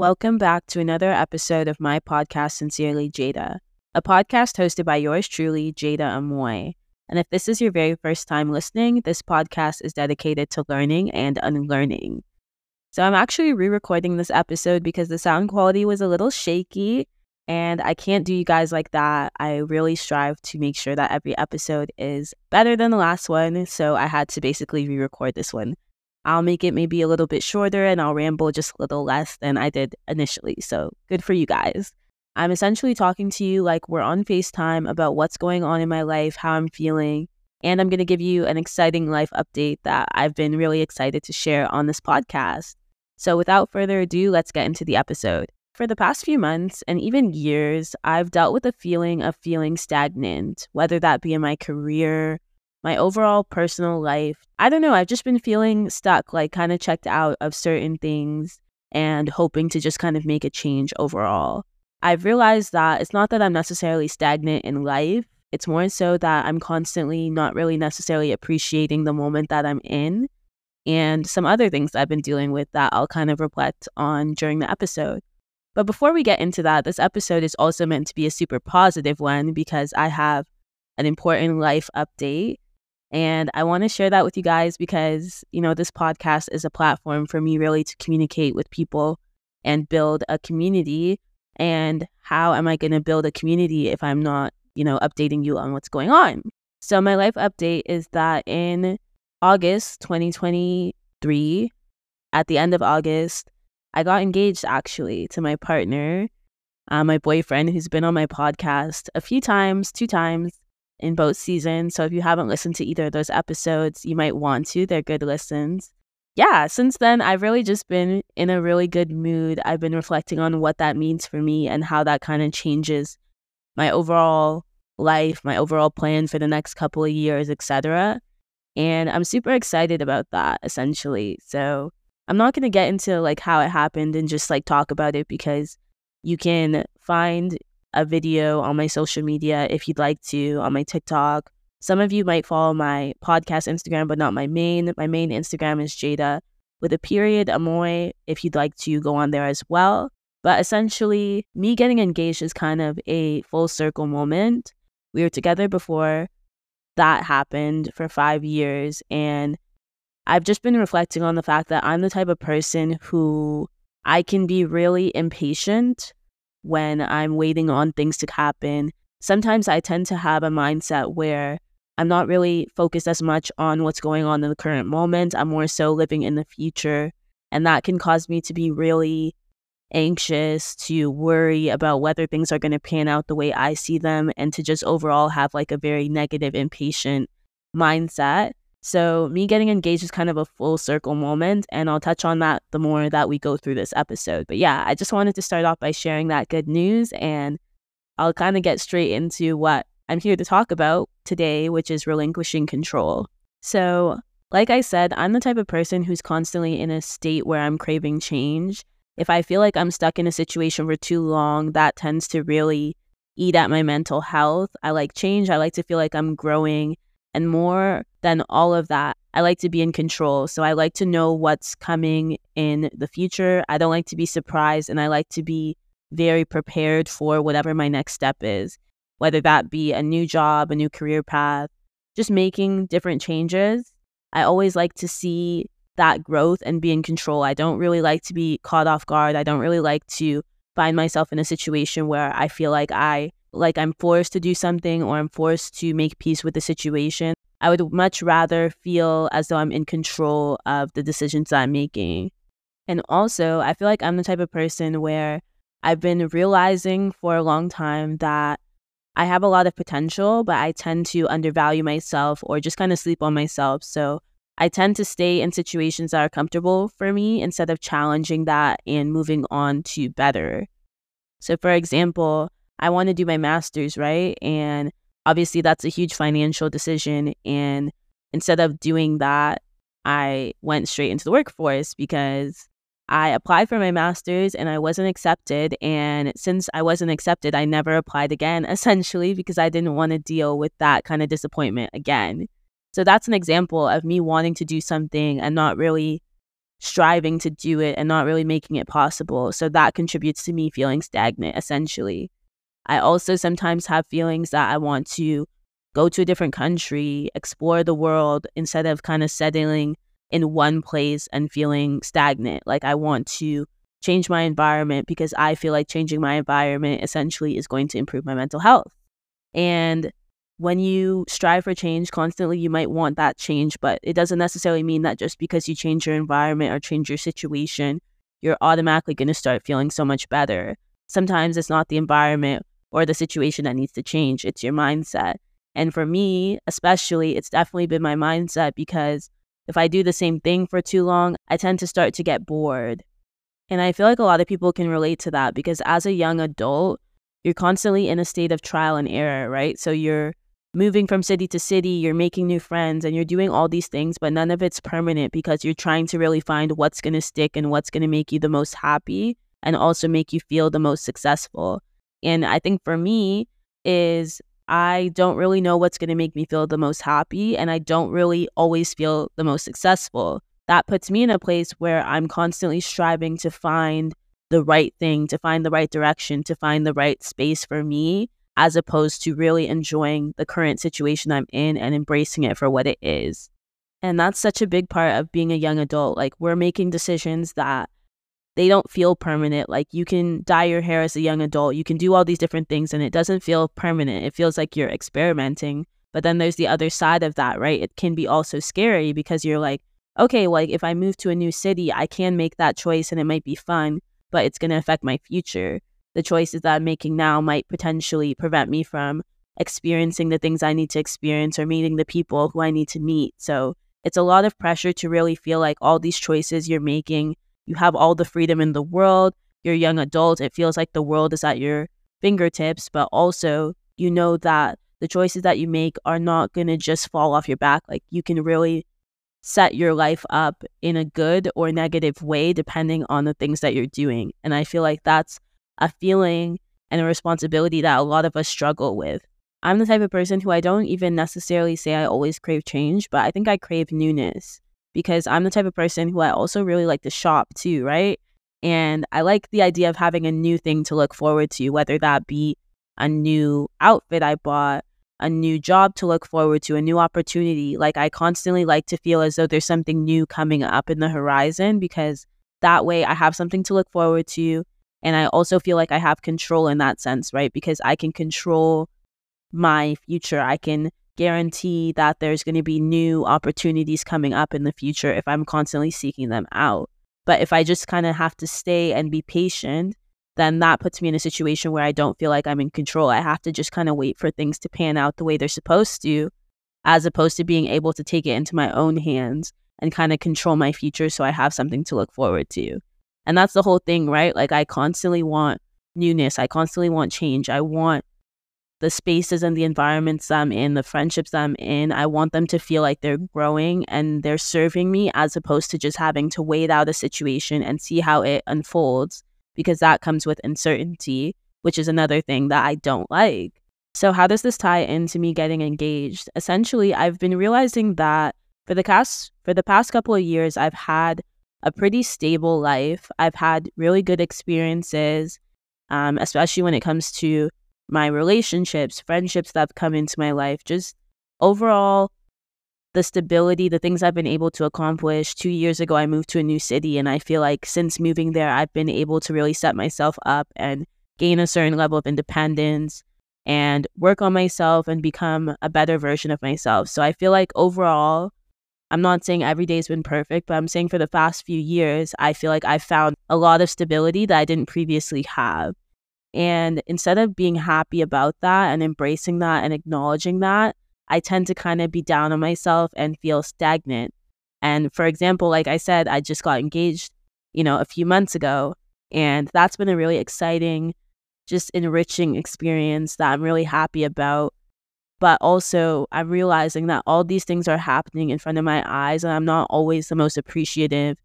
Welcome back to another episode of my podcast, Sincerely Jada, a podcast hosted by yours truly, Jada Amoy. And if this is your very first time listening, this podcast is dedicated to learning and unlearning. So I'm actually re recording this episode because the sound quality was a little shaky and I can't do you guys like that. I really strive to make sure that every episode is better than the last one. So I had to basically re record this one. I'll make it maybe a little bit shorter and I'll ramble just a little less than I did initially. So good for you guys. I'm essentially talking to you like we're on FaceTime about what's going on in my life, how I'm feeling, and I'm going to give you an exciting life update that I've been really excited to share on this podcast. So without further ado, let's get into the episode. For the past few months and even years, I've dealt with a feeling of feeling stagnant, whether that be in my career, my overall personal life. I don't know, I've just been feeling stuck, like kind of checked out of certain things and hoping to just kind of make a change overall. I've realized that it's not that I'm necessarily stagnant in life. It's more so that I'm constantly not really necessarily appreciating the moment that I'm in and some other things I've been dealing with that I'll kind of reflect on during the episode. But before we get into that, this episode is also meant to be a super positive one because I have an important life update and I want to share that with you guys because, you know, this podcast is a platform for me really to communicate with people and build a community. And how am I going to build a community if I'm not, you know, updating you on what's going on? So, my life update is that in August 2023, at the end of August, I got engaged actually to my partner, uh, my boyfriend, who's been on my podcast a few times, two times in both seasons. So if you haven't listened to either of those episodes, you might want to. They're good listens. Yeah, since then, I've really just been in a really good mood. I've been reflecting on what that means for me and how that kind of changes my overall life, my overall plan for the next couple of years, etc. And I'm super excited about that essentially. So, I'm not going to get into like how it happened and just like talk about it because you can find a video on my social media if you'd like to, on my TikTok. Some of you might follow my podcast Instagram, but not my main. My main Instagram is Jada with a period, Amoy, if you'd like to go on there as well. But essentially, me getting engaged is kind of a full circle moment. We were together before that happened for five years. And I've just been reflecting on the fact that I'm the type of person who I can be really impatient when I'm waiting on things to happen. Sometimes I tend to have a mindset where I'm not really focused as much on what's going on in the current moment. I'm more so living in the future. And that can cause me to be really anxious, to worry about whether things are going to pan out the way I see them, and to just overall have like a very negative, impatient mindset. So, me getting engaged is kind of a full circle moment, and I'll touch on that the more that we go through this episode. But yeah, I just wanted to start off by sharing that good news, and I'll kind of get straight into what I'm here to talk about today, which is relinquishing control. So, like I said, I'm the type of person who's constantly in a state where I'm craving change. If I feel like I'm stuck in a situation for too long, that tends to really eat at my mental health. I like change, I like to feel like I'm growing and more than all of that, I like to be in control. So I like to know what's coming in the future. I don't like to be surprised and I like to be very prepared for whatever my next step is, whether that be a new job, a new career path, just making different changes. I always like to see that growth and be in control. I don't really like to be caught off guard. I don't really like to find myself in a situation where I feel like I like I'm forced to do something or I'm forced to make peace with the situation. I would much rather feel as though I'm in control of the decisions I'm making. And also, I feel like I'm the type of person where I've been realizing for a long time that I have a lot of potential, but I tend to undervalue myself or just kind of sleep on myself. So I tend to stay in situations that are comfortable for me instead of challenging that and moving on to better. So, for example, I want to do my master's, right? And obviously, that's a huge financial decision. And instead of doing that, I went straight into the workforce because I applied for my master's and I wasn't accepted. And since I wasn't accepted, I never applied again, essentially, because I didn't want to deal with that kind of disappointment again. So that's an example of me wanting to do something and not really striving to do it and not really making it possible. So that contributes to me feeling stagnant, essentially. I also sometimes have feelings that I want to go to a different country, explore the world instead of kind of settling in one place and feeling stagnant. Like I want to change my environment because I feel like changing my environment essentially is going to improve my mental health. And when you strive for change constantly, you might want that change, but it doesn't necessarily mean that just because you change your environment or change your situation, you're automatically going to start feeling so much better. Sometimes it's not the environment or the situation that needs to change, it's your mindset. And for me, especially, it's definitely been my mindset because if I do the same thing for too long, I tend to start to get bored. And I feel like a lot of people can relate to that because as a young adult, you're constantly in a state of trial and error, right? So you're moving from city to city, you're making new friends, and you're doing all these things, but none of it's permanent because you're trying to really find what's going to stick and what's going to make you the most happy and also make you feel the most successful. And I think for me is I don't really know what's going to make me feel the most happy and I don't really always feel the most successful. That puts me in a place where I'm constantly striving to find the right thing, to find the right direction, to find the right space for me as opposed to really enjoying the current situation I'm in and embracing it for what it is. And that's such a big part of being a young adult. Like, we're making decisions that they don't feel permanent. Like, you can dye your hair as a young adult, you can do all these different things, and it doesn't feel permanent. It feels like you're experimenting. But then there's the other side of that, right? It can be also scary because you're like, okay, like if I move to a new city, I can make that choice and it might be fun, but it's going to affect my future the choices that I'm making now might potentially prevent me from experiencing the things I need to experience or meeting the people who I need to meet. So it's a lot of pressure to really feel like all these choices you're making, you have all the freedom in the world. You're a young adult. It feels like the world is at your fingertips, but also you know that the choices that you make are not going to just fall off your back. Like you can really set your life up in a good or negative way depending on the things that you're doing. And I feel like that's a feeling and a responsibility that a lot of us struggle with. I'm the type of person who I don't even necessarily say I always crave change, but I think I crave newness because I'm the type of person who I also really like to shop too, right? And I like the idea of having a new thing to look forward to, whether that be a new outfit I bought, a new job to look forward to, a new opportunity. Like I constantly like to feel as though there's something new coming up in the horizon because that way I have something to look forward to and I also feel like I have control in that sense, right? Because I can control my future. I can guarantee that there's going to be new opportunities coming up in the future if I'm constantly seeking them out. But if I just kind of have to stay and be patient, then that puts me in a situation where I don't feel like I'm in control. I have to just kind of wait for things to pan out the way they're supposed to, as opposed to being able to take it into my own hands and kind of control my future so I have something to look forward to. And that's the whole thing, right? Like I constantly want newness. I constantly want change. I want the spaces and the environments I'm in, the friendships I'm in, I want them to feel like they're growing and they're serving me as opposed to just having to wait out a situation and see how it unfolds because that comes with uncertainty, which is another thing that I don't like. So, how does this tie into me getting engaged? Essentially, I've been realizing that for the past for the past couple of years, I've had a pretty stable life. I've had really good experiences, um, especially when it comes to my relationships, friendships that have come into my life. Just overall, the stability, the things I've been able to accomplish. Two years ago, I moved to a new city, and I feel like since moving there, I've been able to really set myself up and gain a certain level of independence and work on myself and become a better version of myself. So I feel like overall, I'm not saying every day's been perfect, but I'm saying for the past few years, I feel like I've found a lot of stability that I didn't previously have. And instead of being happy about that and embracing that and acknowledging that, I tend to kind of be down on myself and feel stagnant. And for example, like I said, I just got engaged, you know, a few months ago. And that's been a really exciting, just enriching experience that I'm really happy about but also I'm realizing that all these things are happening in front of my eyes and I'm not always the most appreciative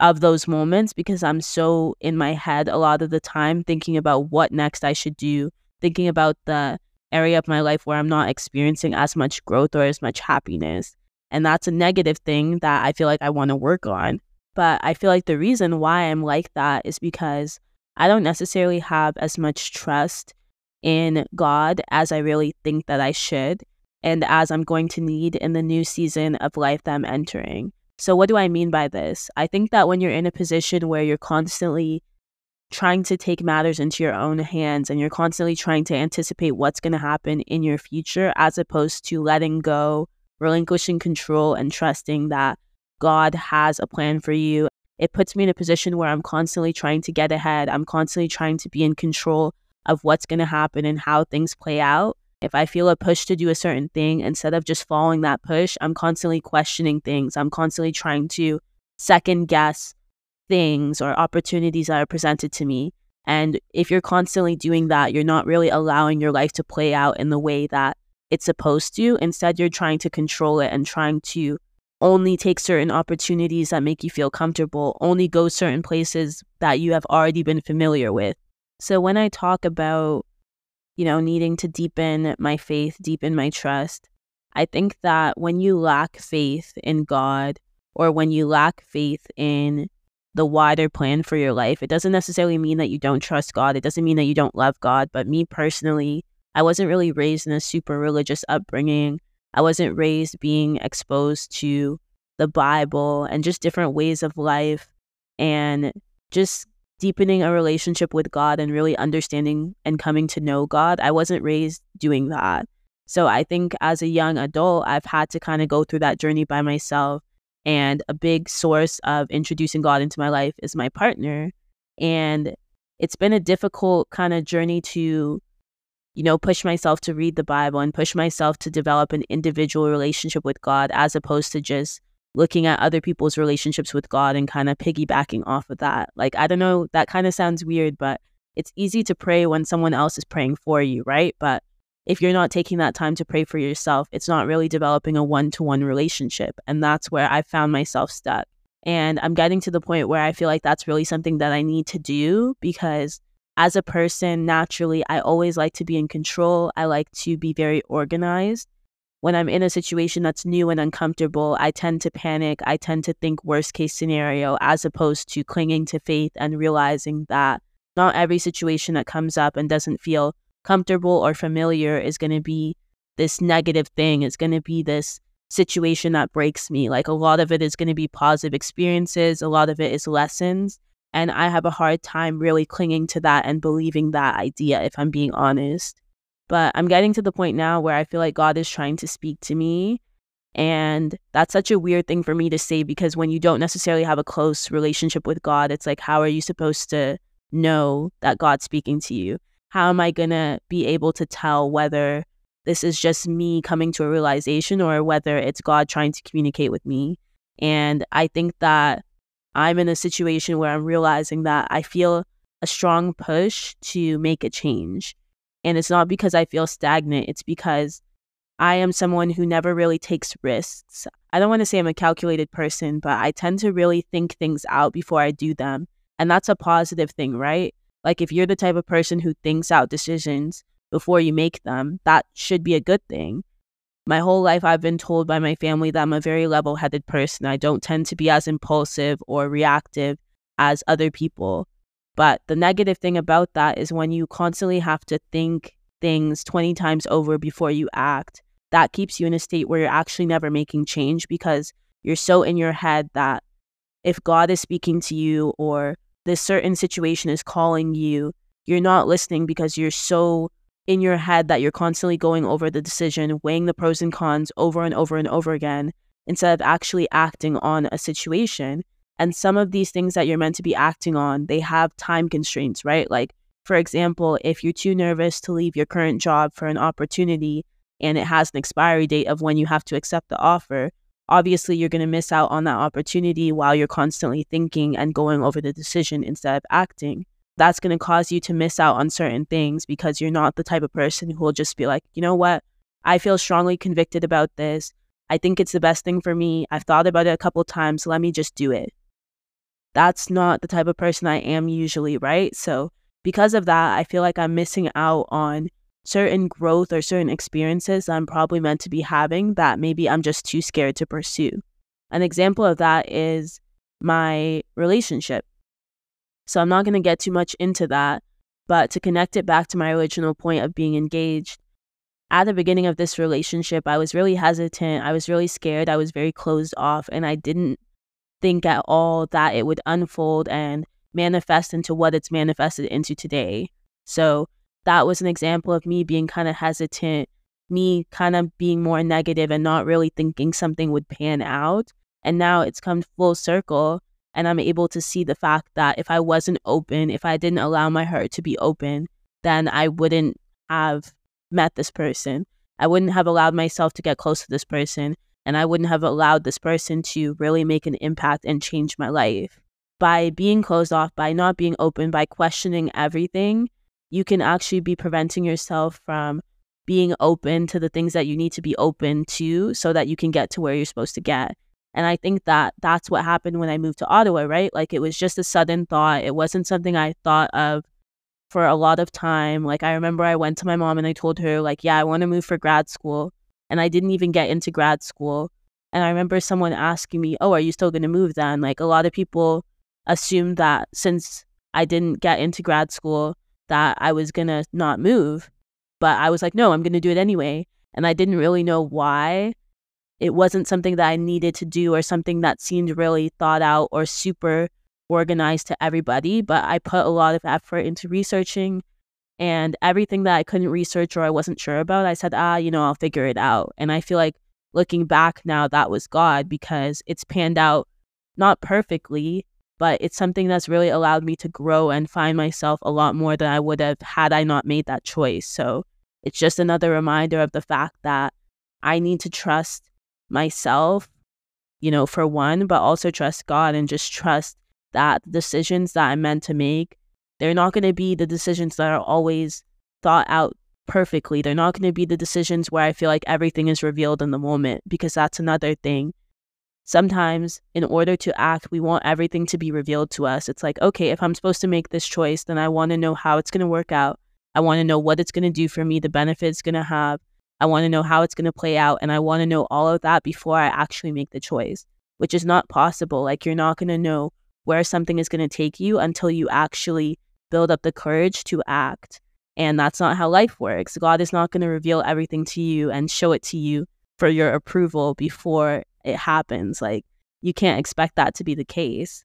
of those moments because I'm so in my head a lot of the time thinking about what next I should do, thinking about the area of my life where I'm not experiencing as much growth or as much happiness. And that's a negative thing that I feel like I want to work on. But I feel like the reason why I'm like that is because I don't necessarily have as much trust in God as I really think that I should and as I'm going to need in the new season of life that I'm entering. So, what do I mean by this? I think that when you're in a position where you're constantly trying to take matters into your own hands and you're constantly trying to anticipate what's going to happen in your future, as opposed to letting go, relinquishing control, and trusting that God has a plan for you, it puts me in a position where I'm constantly trying to get ahead. I'm constantly trying to be in control of what's going to happen and how things play out. If I feel a push to do a certain thing, instead of just following that push, I'm constantly questioning things. I'm constantly trying to second guess things or opportunities that are presented to me. And if you're constantly doing that, you're not really allowing your life to play out in the way that it's supposed to. Instead, you're trying to control it and trying to only take certain opportunities that make you feel comfortable, only go certain places that you have already been familiar with. So when I talk about you know, needing to deepen my faith, deepen my trust. I think that when you lack faith in God or when you lack faith in the wider plan for your life, it doesn't necessarily mean that you don't trust God. It doesn't mean that you don't love God. But me personally, I wasn't really raised in a super religious upbringing. I wasn't raised being exposed to the Bible and just different ways of life and just deepening a relationship with God and really understanding and coming to know God. I wasn't raised doing that. So I think as a young adult, I've had to kind of go through that journey by myself. And a big source of introducing God into my life is my partner. And it's been a difficult kind of journey to, you know, push myself to read the Bible and push myself to develop an individual relationship with God as opposed to just looking at other people's relationships with God and kind of piggybacking off of that. Like, I don't know, that kind of sounds weird, but it's easy to pray when someone else is praying for you, right? But if you're not taking that time to pray for yourself, it's not really developing a one to one relationship. And that's where I found myself stuck. And I'm getting to the point where I feel like that's really something that I need to do because as a person, naturally, I always like to be in control. I like to be very organized when I'm in a situation that's new and uncomfortable, I tend to panic. I tend to think worst case scenario as opposed to clinging to faith and realizing that not every situation that comes up and doesn't feel comfortable or familiar is going to be this negative thing. It's going to be this situation that breaks me. Like a lot of it is going to be positive experiences, a lot of it is lessons. And I have a hard time really clinging to that and believing that idea, if I'm being honest. But I'm getting to the point now where I feel like God is trying to speak to me. And that's such a weird thing for me to say because when you don't necessarily have a close relationship with God, it's like, how are you supposed to know that God's speaking to you? How am I going to be able to tell whether this is just me coming to a realization or whether it's God trying to communicate with me? And I think that I'm in a situation where I'm realizing that I feel a strong push to make a change. And it's not because I feel stagnant, it's because I am someone who never really takes risks. I don't want to say I'm a calculated person, but I tend to really think things out before I do them. And that's a positive thing, right? Like if you're the type of person who thinks out decisions before you make them, that should be a good thing. My whole life, I've been told by my family that I'm a very level headed person. I don't tend to be as impulsive or reactive as other people. But the negative thing about that is when you constantly have to think things 20 times over before you act, that keeps you in a state where you're actually never making change because you're so in your head that if God is speaking to you or this certain situation is calling you, you're not listening because you're so in your head that you're constantly going over the decision, weighing the pros and cons over and over and over again instead of actually acting on a situation. And some of these things that you're meant to be acting on, they have time constraints, right? Like, for example, if you're too nervous to leave your current job for an opportunity and it has an expiry date of when you have to accept the offer, obviously you're going to miss out on that opportunity while you're constantly thinking and going over the decision instead of acting. That's going to cause you to miss out on certain things because you're not the type of person who will just be like, you know what? I feel strongly convicted about this. I think it's the best thing for me. I've thought about it a couple times. Let me just do it that's not the type of person I am usually, right? So, because of that, I feel like I'm missing out on certain growth or certain experiences I'm probably meant to be having that maybe I'm just too scared to pursue. An example of that is my relationship. So I'm not going to get too much into that, but to connect it back to my original point of being engaged, at the beginning of this relationship, I was really hesitant. I was really scared. I was very closed off, and I didn't think at all that it would unfold and manifest into what it's manifested into today. So that was an example of me being kind of hesitant, me kind of being more negative and not really thinking something would pan out. And now it's come full circle. And I'm able to see the fact that if I wasn't open, if I didn't allow my heart to be open, then I wouldn't have met this person. I wouldn't have allowed myself to get close to this person. And I wouldn't have allowed this person to really make an impact and change my life. By being closed off, by not being open, by questioning everything, you can actually be preventing yourself from being open to the things that you need to be open to so that you can get to where you're supposed to get. And I think that that's what happened when I moved to Ottawa, right? Like it was just a sudden thought. It wasn't something I thought of for a lot of time. Like I remember I went to my mom and I told her like, "Yeah, I want to move for grad school." And I didn't even get into grad school. And I remember someone asking me, "Oh, are you still going to move then?" Like a lot of people assumed that since I didn't get into grad school that I was going to not move. But I was like, "No, I'm going to do it anyway." And I didn't really know why it wasn't something that I needed to do or something that seemed really thought out or super organized to everybody. But I put a lot of effort into researching and everything that I couldn't research or I wasn't sure about, I said, ah, you know, I'll figure it out. And I feel like looking back now, that was God because it's panned out not perfectly, but it's something that's really allowed me to grow and find myself a lot more than I would have had I not made that choice. So it's just another reminder of the fact that I need to trust myself, you know, for one, but also trust God and just trust that the decisions that I'm meant to make, they're not going to be the decisions that are always thought out perfectly. They're not going to be the decisions where I feel like everything is revealed in the moment, because that's another thing. Sometimes, in order to act, we want everything to be revealed to us. It's like, okay, if I'm supposed to make this choice, then I want to know how it's going to work out. I want to know what it's going to do for me, the benefits it's going to have. I want to know how it's going to play out and I want to know all of that before I actually make the choice, which is not possible. Like you're not going to know where something is going to take you until you actually build up the courage to act. And that's not how life works. God is not going to reveal everything to you and show it to you for your approval before it happens. Like you can't expect that to be the case.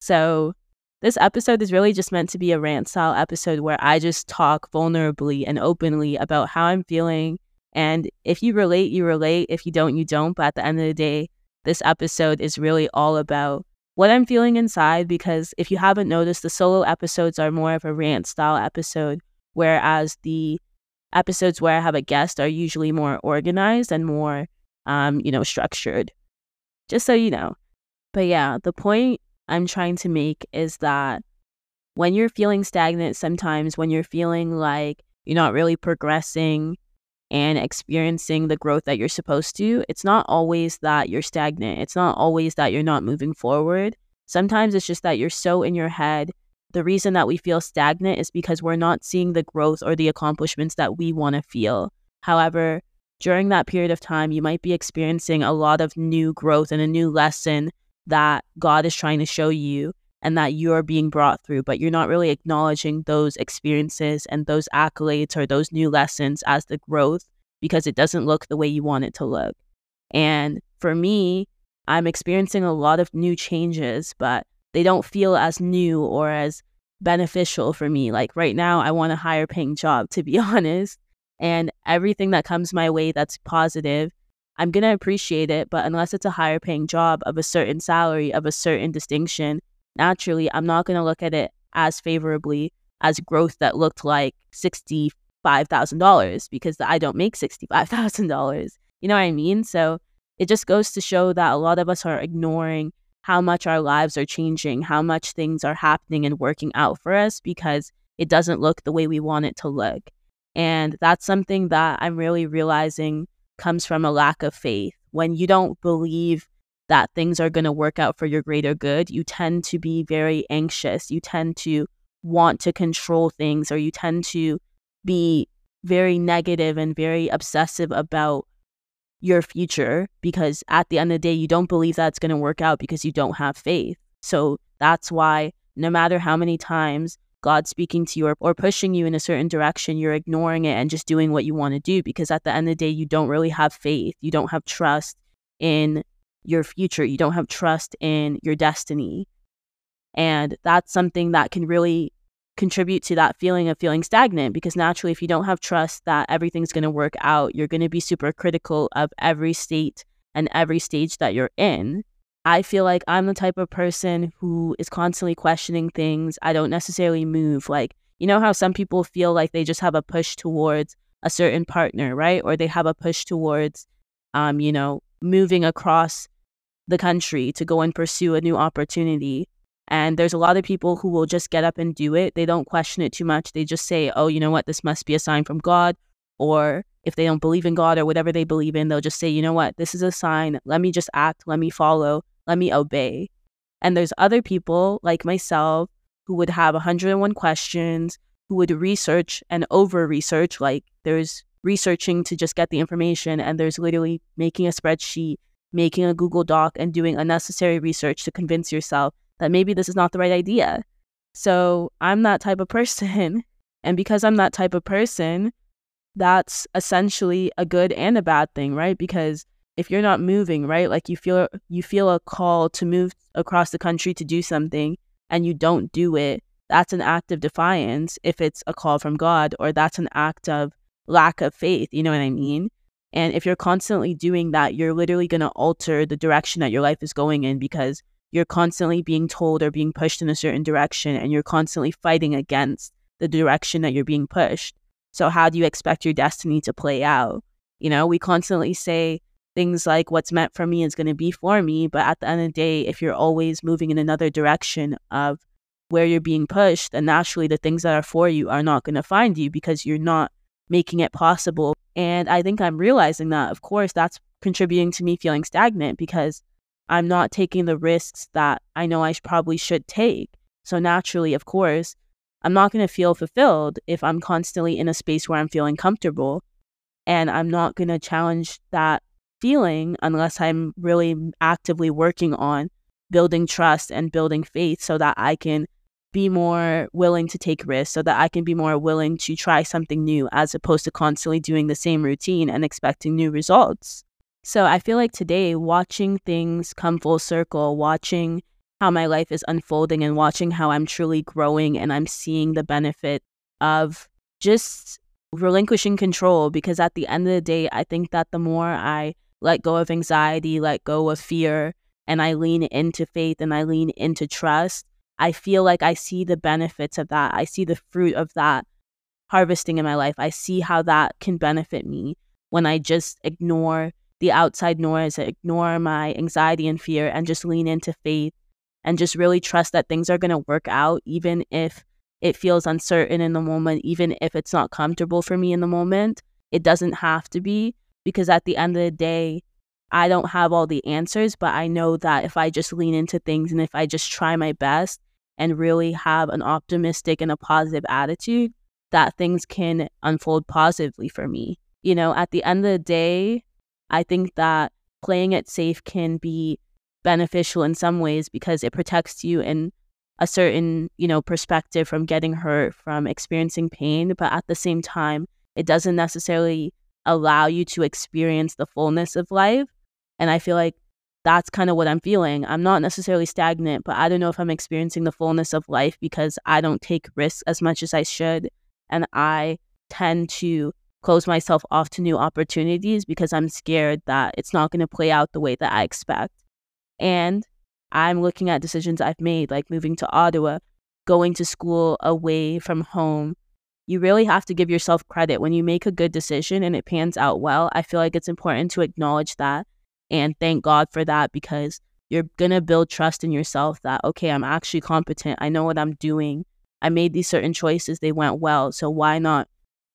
So, this episode is really just meant to be a rant style episode where I just talk vulnerably and openly about how I'm feeling and if you relate, you relate. If you don't, you don't. But at the end of the day, this episode is really all about what I'm feeling inside because if you haven't noticed, the solo episodes are more of a rant style episode, whereas the episodes where I have a guest are usually more organized and more, um, you know, structured. Just so you know. But yeah, the point I'm trying to make is that when you're feeling stagnant, sometimes when you're feeling like you're not really progressing, and experiencing the growth that you're supposed to, it's not always that you're stagnant. It's not always that you're not moving forward. Sometimes it's just that you're so in your head. The reason that we feel stagnant is because we're not seeing the growth or the accomplishments that we want to feel. However, during that period of time, you might be experiencing a lot of new growth and a new lesson that God is trying to show you and that you're being brought through, but you're not really acknowledging those experiences and those accolades or those new lessons as the growth because it doesn't look the way you want it to look. And for me, I'm experiencing a lot of new changes, but they don't feel as new or as beneficial for me. Like right now, I want a higher paying job, to be honest. And everything that comes my way that's positive, I'm going to appreciate it. But unless it's a higher paying job of a certain salary, of a certain distinction, naturally, I'm not going to look at it as favorably as growth that looked like $65,000 because I don't make $65,000. You know what I mean? So it just goes to show that a lot of us are ignoring how much our lives are changing, how much things are happening and working out for us because it doesn't look the way we want it to look. And that's something that I'm really realizing comes from a lack of faith. When you don't believe that things are going to work out for your greater good, you tend to be very anxious. You tend to want to control things, or you tend to be very negative and very obsessive about your future because at the end of the day, you don't believe that's going to work out because you don't have faith. So that's why no matter how many times God's speaking to you or, or pushing you in a certain direction, you're ignoring it and just doing what you want to do because at the end of the day, you don't really have faith. You don't have trust in your future. You don't have trust in your destiny. And that's something that can really contribute to that feeling of feeling stagnant because naturally, if you don't have trust that everything's going to work out, you're going to be super critical of every state and every stage that you're in. I feel like I'm the type of person who is constantly questioning things. I don't necessarily move. Like, you know how some people feel like they just have a push towards a certain partner, right? Or they have a push towards, um, you know, moving across the country to go and pursue a new opportunity. And there's a lot of people who will just get up and do it. They don't question it too much. They just say, oh, you know what? This must be a sign from God. Or if they don't believe in God or whatever they believe in, they'll just say, you know what? This is a sign. Let me just act. Let me follow let me obey. And there's other people like myself who would have 101 questions, who would research and over research. Like there's researching to just get the information, and there's literally making a spreadsheet, making a Google Doc, and doing unnecessary research to convince yourself that maybe this is not the right idea. So I'm that type of person. And because I'm that type of person, that's essentially a good and a bad thing, right? Because if you're not moving, right? Like you feel you feel a call to move across the country to do something and you don't do it, that's an act of defiance if it's a call from God or that's an act of lack of faith, you know what I mean? And if you're constantly doing that, you're literally going to alter the direction that your life is going in because you're constantly being told or being pushed in a certain direction and you're constantly fighting against the direction that you're being pushed. So, how do you expect your destiny to play out? You know, we constantly say, things like what's meant for me is going to be for me. But at the end of the day, if you're always moving in another direction of where you're being pushed, then naturally the things that are for you are not going to find you because you're not making it possible. And I think I'm realizing that, of course, that's contributing to me feeling stagnant because I'm not taking the risks that I know I probably should take. So naturally, of course, I'm not going to feel fulfilled if I'm constantly in a space where I'm feeling comfortable. And I'm not going to challenge that feeling unless I'm really actively working on building trust and building faith so that I can be more willing to take risks, so that I can be more willing to try something new as opposed to constantly doing the same routine and expecting new results. So I feel like today, watching things come full circle, watching how my life is unfolding and watching how I'm truly growing and I'm seeing the benefit of just relinquishing control because at the end of the day, I think that the more I let go of anxiety, let go of fear, and I lean into faith and I lean into trust, I feel like I see the benefits of that. I see the fruit of that harvesting in my life. I see how that can benefit me when I just ignore the outside noise, ignore my anxiety and fear, and just lean into faith and just really trust that things are going to work out, even if it feels uncertain in the moment, even if it's not comfortable for me in the moment. It doesn't have to be because at the end of the day, I don't have all the answers, but I know that if I just lean into things and if I just try my best and really have an optimistic and a positive attitude, that things can unfold positively for me. You know, at the end of the day, I think that playing it safe can be beneficial in some ways because it protects you in a certain, you know, perspective from getting hurt, from experiencing pain, but at the same time, it doesn't necessarily allow you to experience the fullness of life. And I feel like that's kind of what I'm feeling. I'm not necessarily stagnant, but I don't know if I'm experiencing the fullness of life because I don't take risks as much as I should. And I tend to close myself off to new opportunities because I'm scared that it's not going to play out the way that I expect. And I'm looking at decisions I've made, like moving to Ottawa, going to school away from home, you really have to give yourself credit when you make a good decision and it pans out well. I feel like it's important to acknowledge that and thank God for that because you're going to build trust in yourself that, okay, I'm actually competent. I know what I'm doing. I made these certain choices, they went well. So why not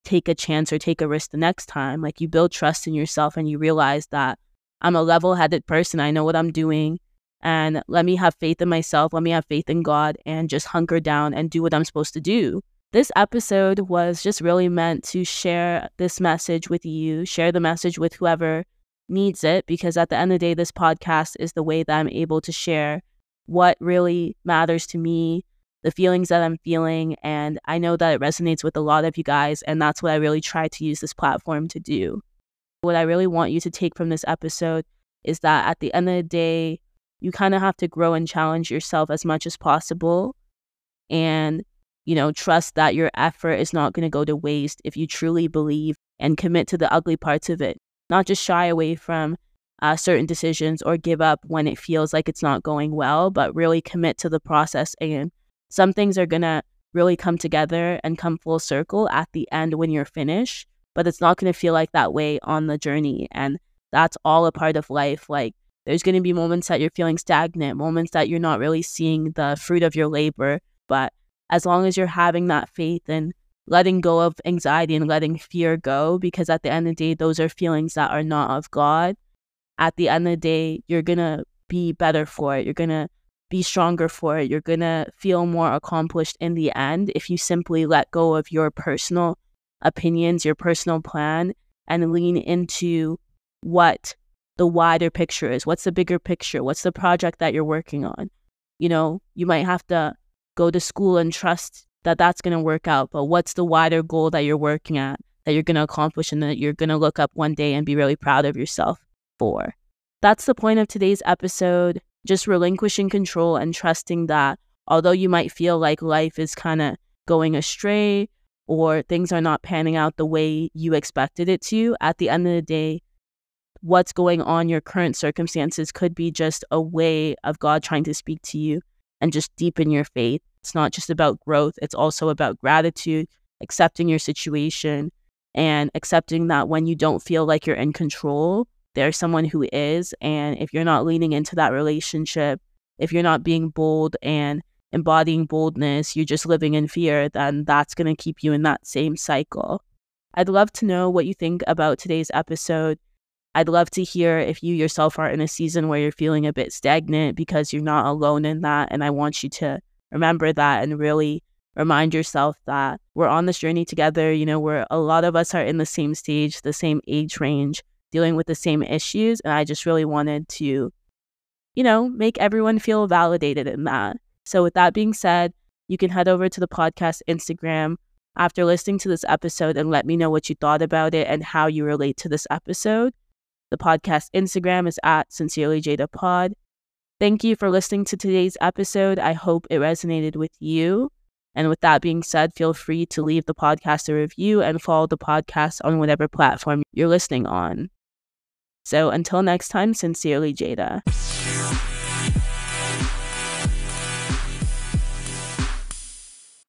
take a chance or take a risk the next time? Like you build trust in yourself and you realize that I'm a level headed person. I know what I'm doing. And let me have faith in myself. Let me have faith in God and just hunker down and do what I'm supposed to do. This episode was just really meant to share this message with you, share the message with whoever needs it, because at the end of the day, this podcast is the way that I'm able to share what really matters to me, the feelings that I'm feeling. And I know that it resonates with a lot of you guys. And that's what I really try to use this platform to do. What I really want you to take from this episode is that at the end of the day, you kind of have to grow and challenge yourself as much as possible. And, you know, trust that your effort is not going to go to waste if you truly believe and commit to the ugly parts of it. Not just shy away from uh, certain decisions or give up when it feels like it's not going well, but really commit to the process. And some things are going to really come together and come full circle at the end when you're finished, but it's not going to feel like that way on the journey. And that's all a part of life. Like, there's going to be moments that you're feeling stagnant, moments that you're not really seeing the fruit of your labor. But as long as you're having that faith and letting go of anxiety and letting fear go, because at the end of the day, those are feelings that are not of God, at the end of the day, you're to be better for it. You're to be stronger for it. You're to feel more accomplished in the end if you simply let go of your personal opinions, your personal plan, and lean into what the wider picture is. What's the bigger picture? What's the project that you're working on? You know, you might have to go to school and trust that that's going to work out, but what's the wider goal that you're working at that you're going to accomplish and that you're going to look up one day and be really proud of yourself? for. That's the point of today's episode. Just relinquishing control and trusting that although you might feel like life is kind of going astray or things are not panning out the way you expected it to, at the end of the day, what's going on, your current circumstances could be just a way of God trying to speak to you and just deepen your faith. It's not just about growth, it's also about gratitude, accepting your situation, and accepting that when you don't feel like you're in control, there's someone who is. And if you're not leaning into that relationship, if you're not being bold and embodying boldness, you're just living in fear, then that's going to keep you in that same cycle. I'd love to know what you think about today's episode. I'd love to hear if you yourself are in a season where you're feeling a bit stagnant because you're not alone in that. And I want you to remember that and really remind yourself that we're on this journey together. You know, where a lot of us are in the same stage, the same age range dealing with the same issues. And I just really wanted to, you know, make everyone feel validated in that. So, with that being said, you can head over to the podcast Instagram after listening to this episode and let me know what you thought about it and how you relate to this episode. The podcast Instagram is at Sincerely Jada Pod. Thank you for listening to today's episode. I hope it resonated with you. And with that being said, feel free to leave the podcast a review and follow the podcast on whatever platform you're listening on. So until next time, sincerely, Jada.